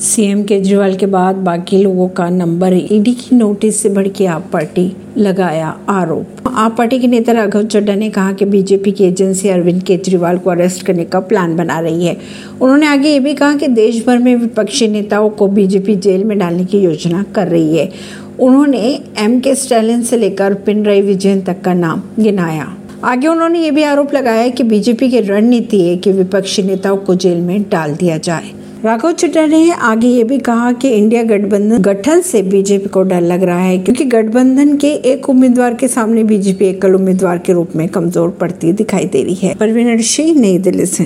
CM Kejriwal के बाद बाकी लोगों का नंबर ईडी की नोटिस से भड़की आप पार्टी लगाया आरोप। आप पार्टी के नेता राघव चड्डा ने कहा कि बीजेपी की एजेंसी अरविंद केजरीवाल को अरेस्ट करने का प्लान बना रही है। उन्होंने आगे ये भी कहा कि देश भर में विपक्षी नेताओं को बीजेपी जेल में डालने की योजना कर रही है। उन्होंने एम के स्टैलिन से लेकर पिनराई विजयन तक का नाम गिनाया। आगे उन्होंने ये भी आरोप लगाया कि बीजेपी की रणनीति है कि विपक्षी नेताओं को जेल में डाल दिया जाए। राघव चड्डा ने आगे ये भी कहा कि इंडिया गठबंधन गठन से बीजेपी को डर लग रहा है, क्योंकि गठबंधन के एक उम्मीदवार के सामने बीजेपी एकल उम्मीदवार के रूप में कमज़ोर पड़ती दिखाई दे रही है। परवीन सिंह नई दिल्ली से।